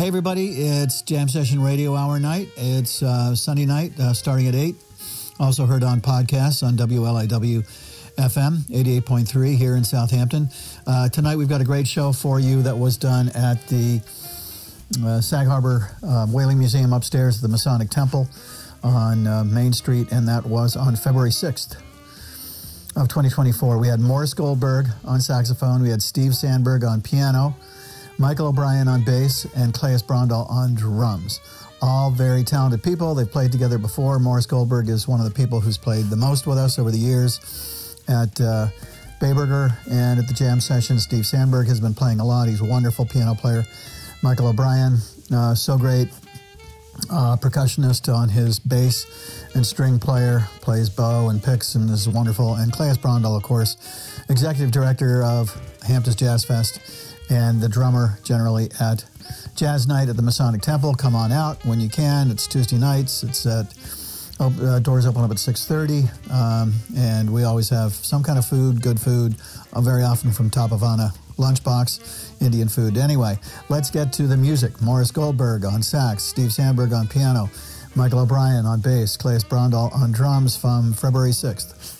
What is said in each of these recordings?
Hey, everybody, it's Jam Session Radio Hour night. It's uh, Sunday night uh, starting at 8. Also heard on podcasts on WLIW FM 88.3 here in Southampton. Uh, tonight we've got a great show for you that was done at the uh, Sag Harbor uh, Whaling Museum upstairs at the Masonic Temple on uh, Main Street, and that was on February 6th of 2024. We had Morris Goldberg on saxophone, we had Steve Sandberg on piano, Michael O'Brien on bass, and Claes Brondal on drums. All very talented people. They've played together before. Morris Goldberg is one of the people who's played the most with us over the years at uh, Bayburger and at the jam session. Steve Sandberg has been playing a lot. He's a wonderful piano player. Michael O'Brien, uh, so great uh, percussionist on his bass and string player, plays bow and picks and is wonderful. And Claes Brondal, of course, executive director of Hamptons Jazz Fest and the drummer generally at Jazz Night at the Masonic Temple. Come on out when you can. It's Tuesday nights. It's at uh, doors open up at 6.30 um, and we always have some kind of food good food uh, very often from Tapavana lunchbox indian food anyway let's get to the music morris goldberg on sax steve sandberg on piano michael o'brien on bass claes brondal on drums from february 6th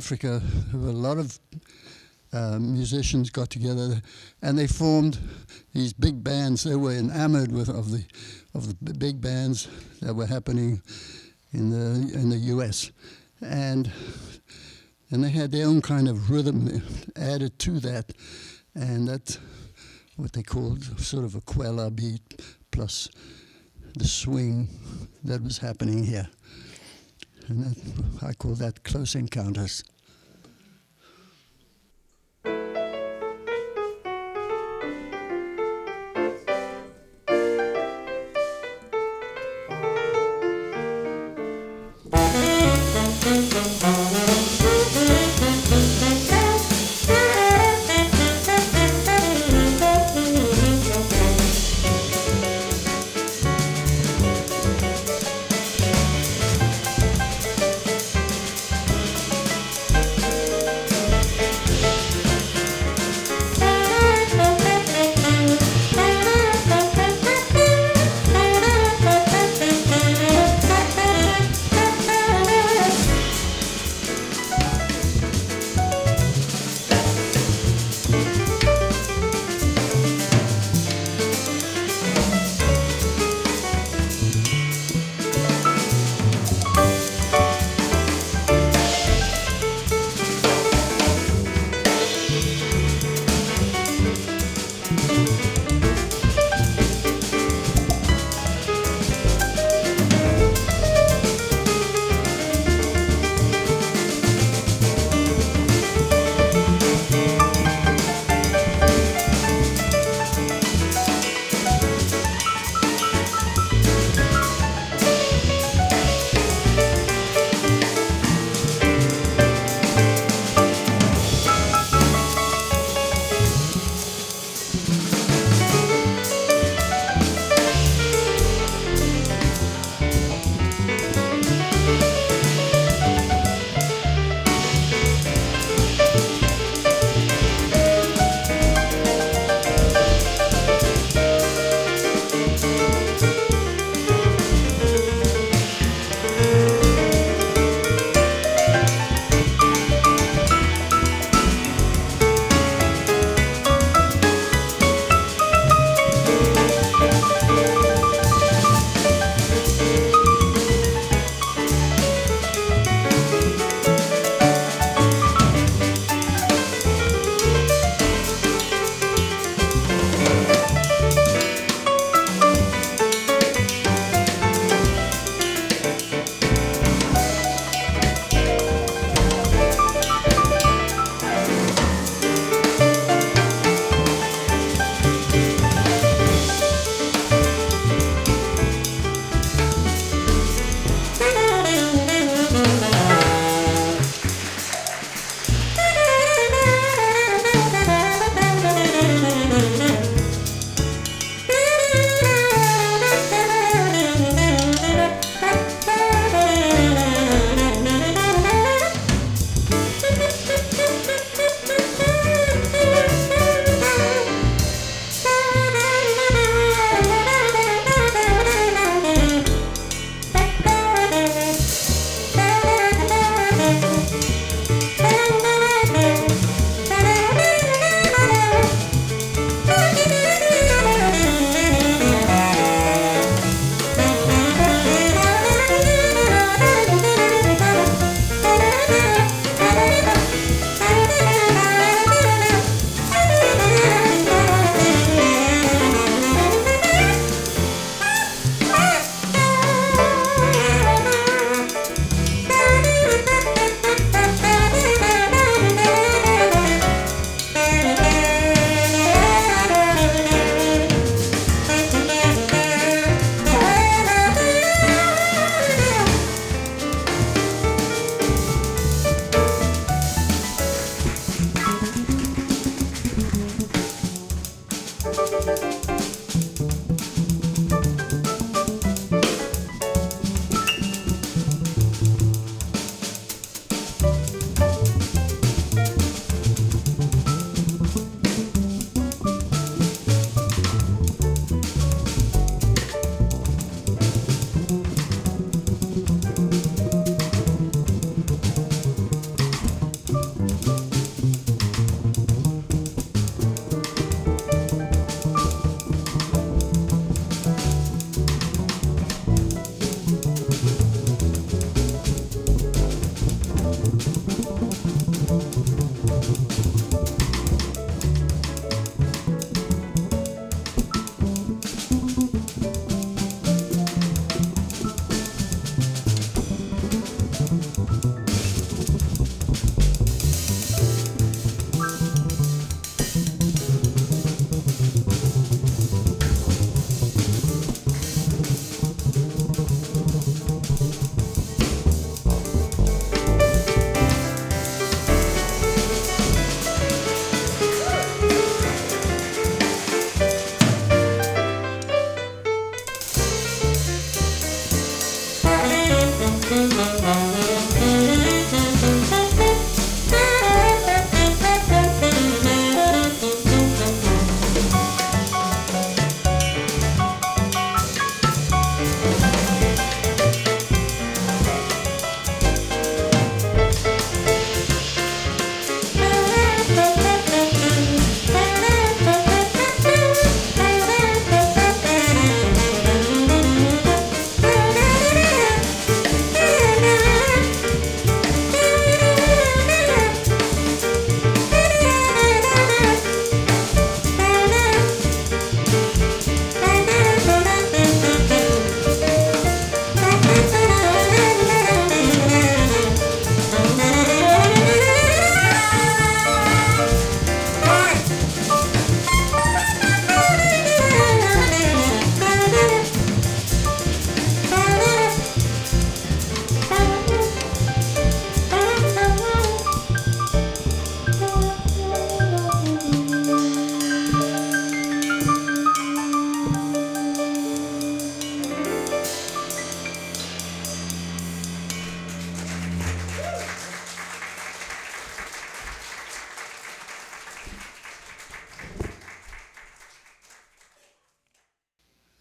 Africa, a lot of uh, musicians got together and they formed these big bands. They were enamored with of the of the big bands that were happening in the in the U.S. and and they had their own kind of rhythm added to that, and that's what they called sort of a kwela beat plus the swing that was happening here. And that, I call that close encounters.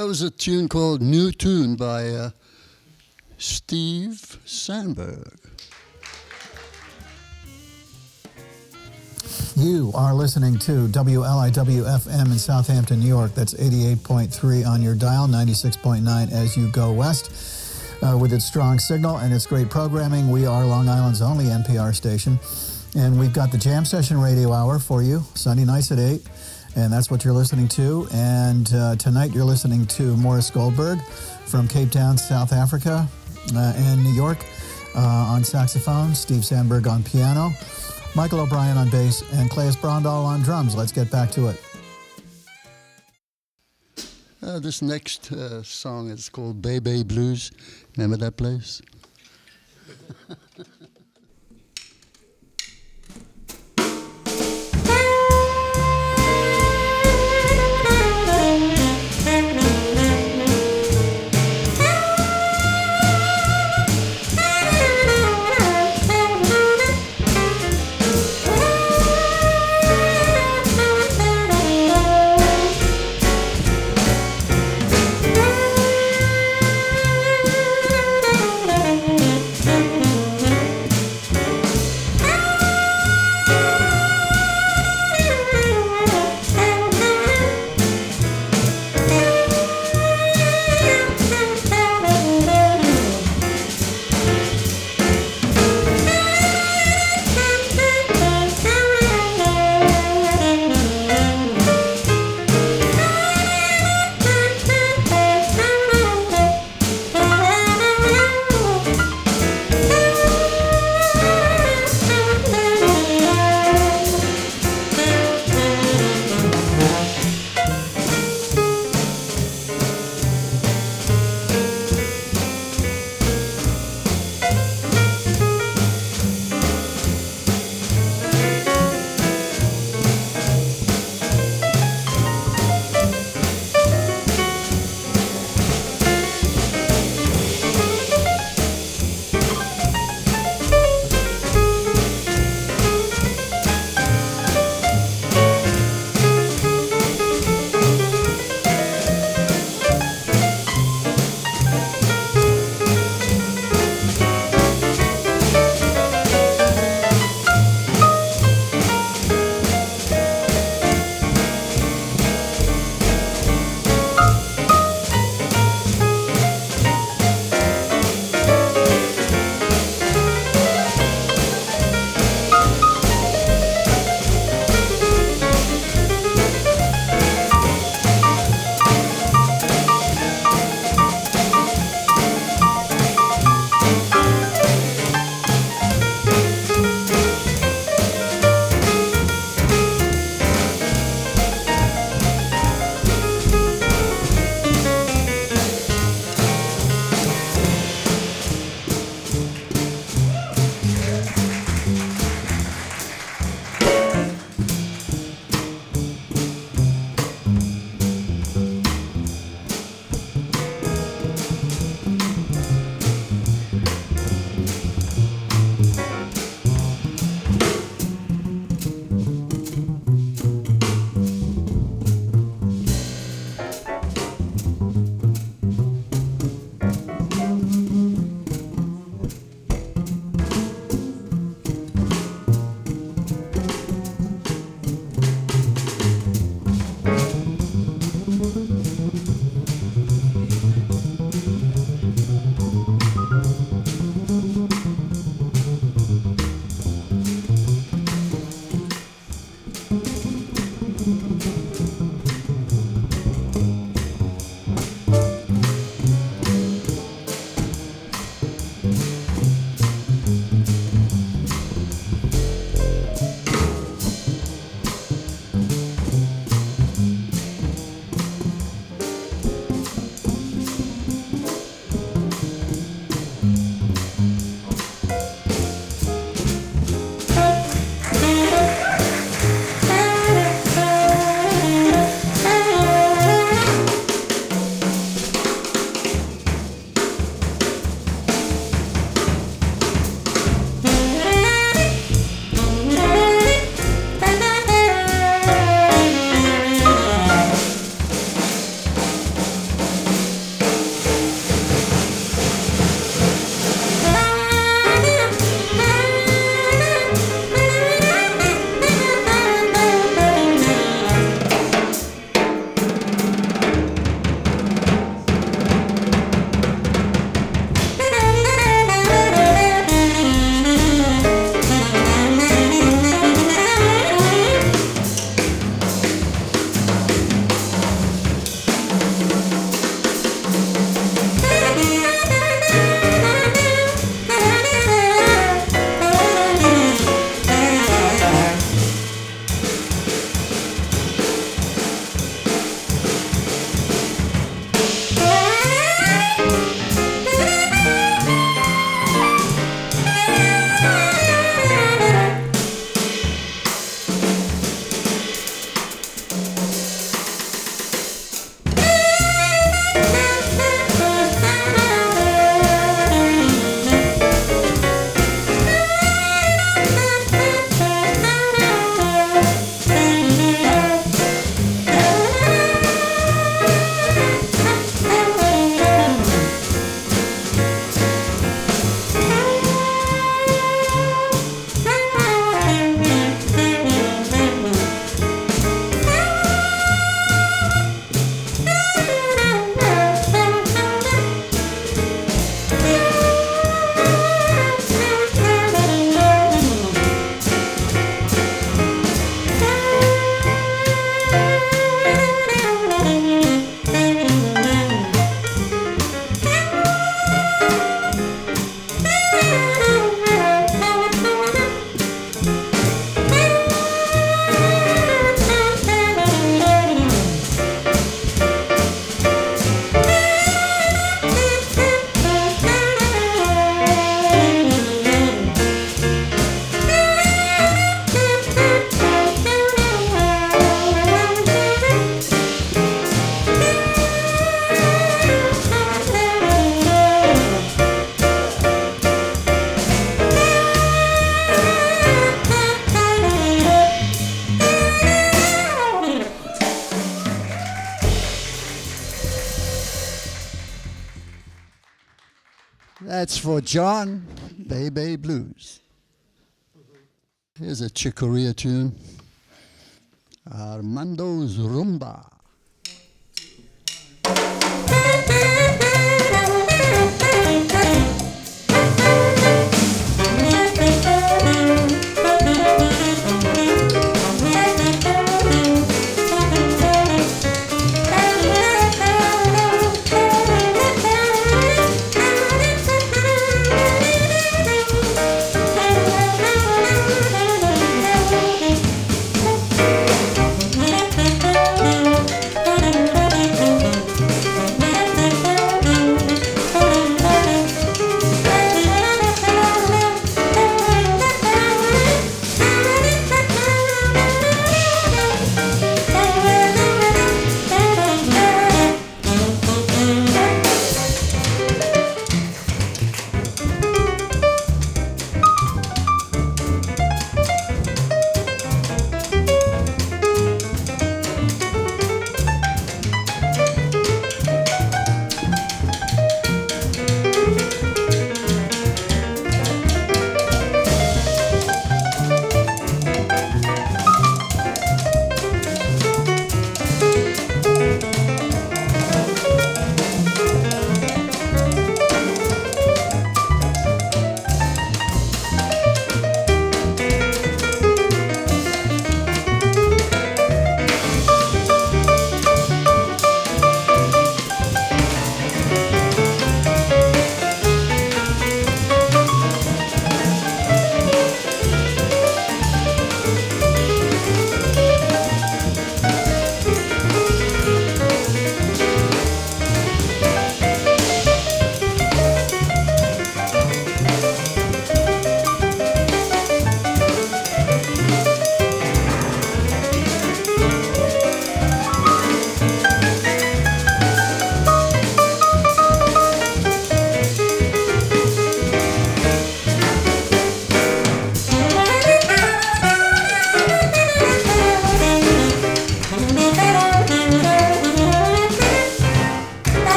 That was a tune called New Tune by uh, Steve Sandberg. You are listening to WLIW FM in Southampton, New York. That's 88.3 on your dial, 96.9 as you go west. Uh, with its strong signal and its great programming, we are Long Island's only NPR station. And we've got the Jam Session Radio Hour for you, Sunday nights at 8. And that's what you're listening to. And uh, tonight you're listening to Morris Goldberg from Cape Town, South Africa, uh, and New York uh, on saxophone, Steve Sandberg on piano. Michael O'Brien on bass, and Claes Brondal on drums. Let's get back to it. Uh, this next uh, song is called Bay Bay Blues. Remember that place? For John Bebe Blues. Here's a Chick Corea tune Armando's Rumba.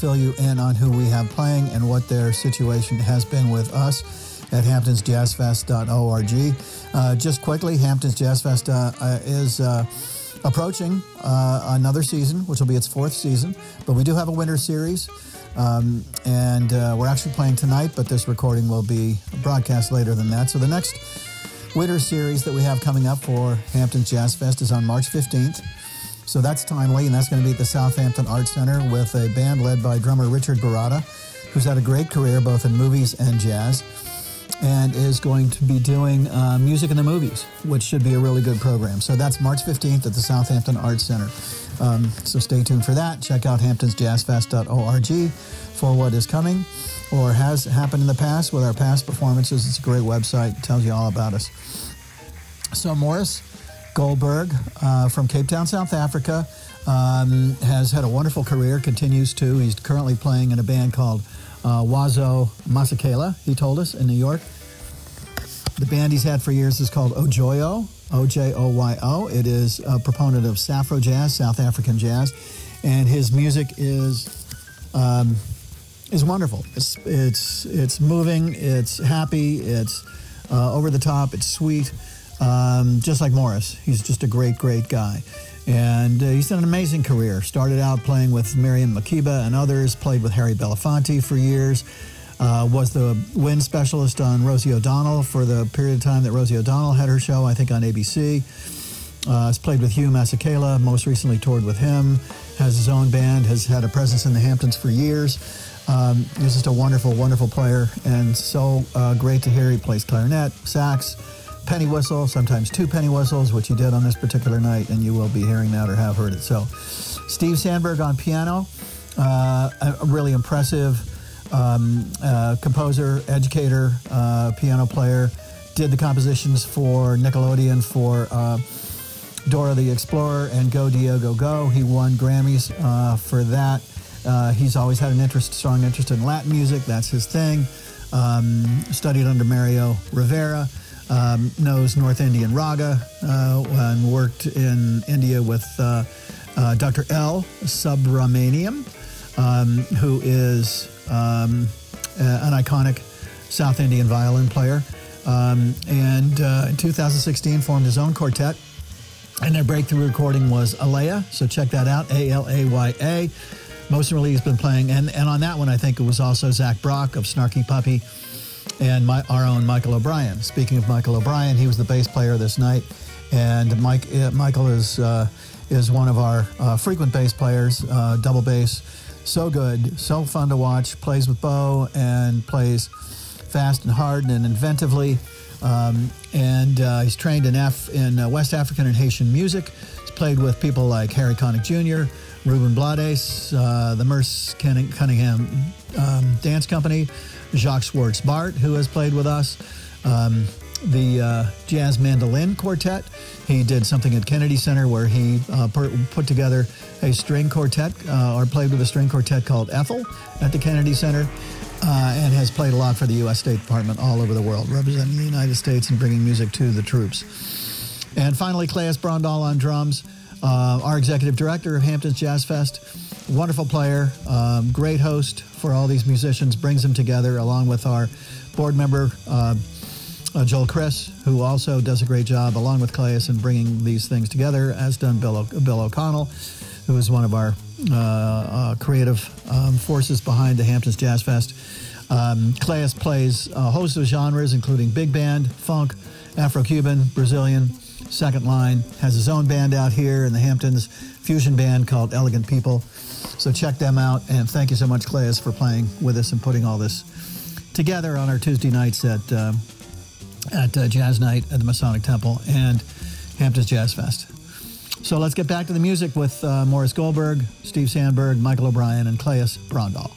Fill you in on who we have playing and what their situation has been with us at hamptonsjazzfest.org. Uh, just quickly, Hamptons Jazz Fest uh, uh, is uh, approaching uh, another season, which will be its fourth season, but we do have a winter series. Um, and uh, we're actually playing tonight, but this recording will be broadcast later than that. So the next winter series that we have coming up for Hamptons Jazz Fest is on March 15th. So that's timely, and that's going to be at the Southampton Arts Center with a band led by drummer Richard Baratta, who's had a great career both in movies and jazz, and is going to be doing uh, music in the movies, which should be a really good program. So that's March 15th at the Southampton Arts Center. Um, so stay tuned for that. Check out hamptonsjazzfest.org for what is coming or has happened in the past with our past performances. It's a great website, tells you all about us. So Morris Goldberg uh, from Cape Town, South Africa, um, has had a wonderful career, continues to. He's currently playing in a band called uh, Wazo Masakela, he told us, in New York. The band he's had for years is called Ojoyo, O J O Y O. It is a proponent of Safro jazz, South African jazz, and his music is um, is wonderful. It's it's it's moving. It's happy. It's uh, over the top. It's sweet. Um, just like Morris, he's just a great, great guy. And uh, he's had an amazing career. Started out playing with Miriam Makeba and others, played with Harry Belafonte for years, uh, was the wind specialist on Rosie O'Donnell for the period of time that Rosie O'Donnell had her show, I think on ABC. Uh, has played with Hugh Masekela, most recently toured with him, has his own band, has had a presence in the Hamptons for years. Um, he's just a wonderful, wonderful player, and so uh, great to hear he plays clarinet, sax, penny whistle, sometimes two penny whistles, which he did on this particular night, and you will be hearing that or have heard it. So, Steve Sandberg on piano, uh, a really impressive um, uh, composer, educator, uh, piano player. Did the compositions for Nickelodeon for uh, Dora the Explorer and Go Diego Go. He won Grammys uh, for that. Uh, he's always had an interest, strong interest in Latin music. That's his thing. Um, studied under Mario Rivera um, knows North Indian Raga uh, and worked in India with uh, uh, Dr. L. Subramaniam, um, who is um, an iconic South Indian violin player. Um, and uh, in 2016 formed his own quartet. And their breakthrough recording was Alaya, so check that out, A-L-A-Y-A. Most recently he's been playing, and, and on that one I think it was also Zach Brock of Snarky Puppy and my, our own Michael O'Brien. Speaking of Michael O'Brien, he was the bass player this night, and Mike uh, Michael is uh, is one of our uh, frequent bass players, uh, double bass. So good, so fun to watch. Plays with bow and plays fast and hard and inventively. Um, and uh, he's trained in F in uh, West African and Haitian music. He's played with people like Harry Connick Jr., Ruben Blades, the Merce Cunningham um, Dance Company, Jacques Schwarz-Bart, who has played with us. Um, the uh, Jazz Mandolin Quartet. He did something at Kennedy Center where he uh, put, put together a string quartet uh, or played with a string quartet called Ethel at the Kennedy Center. Uh, and has played a lot for the U.S. State Department all over the world, representing the United States and bringing music to the troops. And finally, Claes Brondal on drums, uh, our executive director of Hamptons Jazz Fest wonderful player, um, great host for all these musicians, brings them together along with our board member, uh, uh, Joel Chriss, who also does a great job along with Claes in bringing these things together, as done Bill, o- Bill O'Connell, who is one of our uh, uh creative um, forces behind the Hamptons Jazz Fest. Um, Claes plays a host of genres, including big band, funk, Afro-Cuban, Brazilian, second line, has his own band out here in the Hamptons, fusion band called Elegant People. So check them out. And thank you so much, Claes, for playing with us and putting all this together on our Tuesday nights at, uh, at uh, Jazz Night at the Masonic Temple and Hamptons Jazz Fest. So let's get back to the music with uh, Morris Goldberg, Steve Sandberg, Michael O'Brien, and Claes Brondal.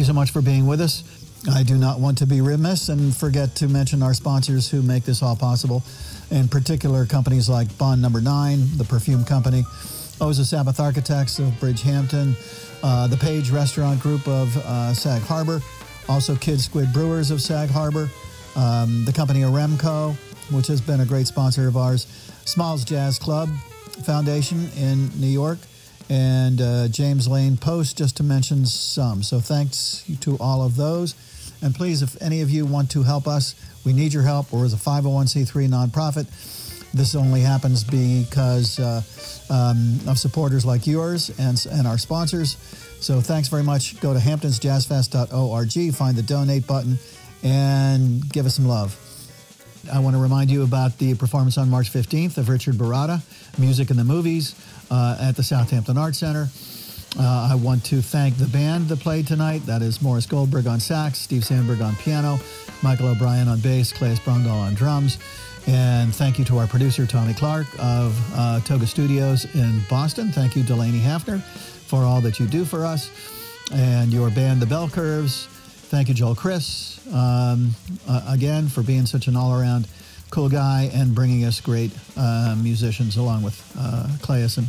You so much for being with us. I do not want to be remiss and forget to mention our sponsors who make this all possible, in particular companies like Bond Number Nine, the perfume company, Oza Sabbeth Architects of Bridgehampton, uh, the Page Restaurant Group of uh, Sag Harbor, also Kidd Squid Brewers of Sag Harbor, um, the company Aremco, which has been a great sponsor of ours, Smalls Jazz Club Foundation in New York, and uh, James Lane Post, just to mention some. So thanks to all of those. And please, if any of you want to help us, we need your help. We're a 501c3 nonprofit. This only happens because uh, um, of supporters like yours and, and our sponsors. So thanks very much. Go to hamptonsjazzfest.org, find the donate button, and give us some love. I want to remind you about the performance on March 15th of Richard Baratta, Music in the Movies, uh, at the Southampton Arts Center. Uh, I want to thank the band that played tonight. That is Morris Goldberg on sax, Steve Sandberg on piano, Michael O'Brien on bass, Claes Brondal on drums. And thank you to our producer, Tommy Clark of uh, Toga Studios in Boston. Thank you, Delaney Hafner, for all that you do for us. And your band, The Bell Curves. Thank you, Joel Chriss, um, uh, again, for being such an all around cool guy and bringing us great uh, musicians along with uh, Claes and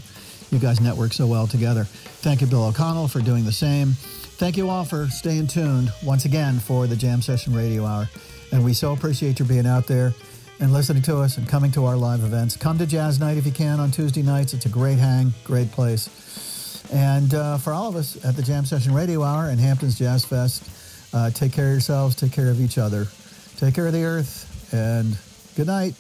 you guys network so well together. Thank you, Bill O'Connell, for doing the same. Thank you all for staying tuned once again for the Jam Session Radio Hour. And we so appreciate your being out there and listening to us and coming to our live events. Come to Jazz Night if you can on Tuesday nights. It's a great hang, great place. And uh, for all of us at the Jam Session Radio Hour and Hamptons Jazz Fest, uh, take care of yourselves, take care of each other, take care of the earth, and good night.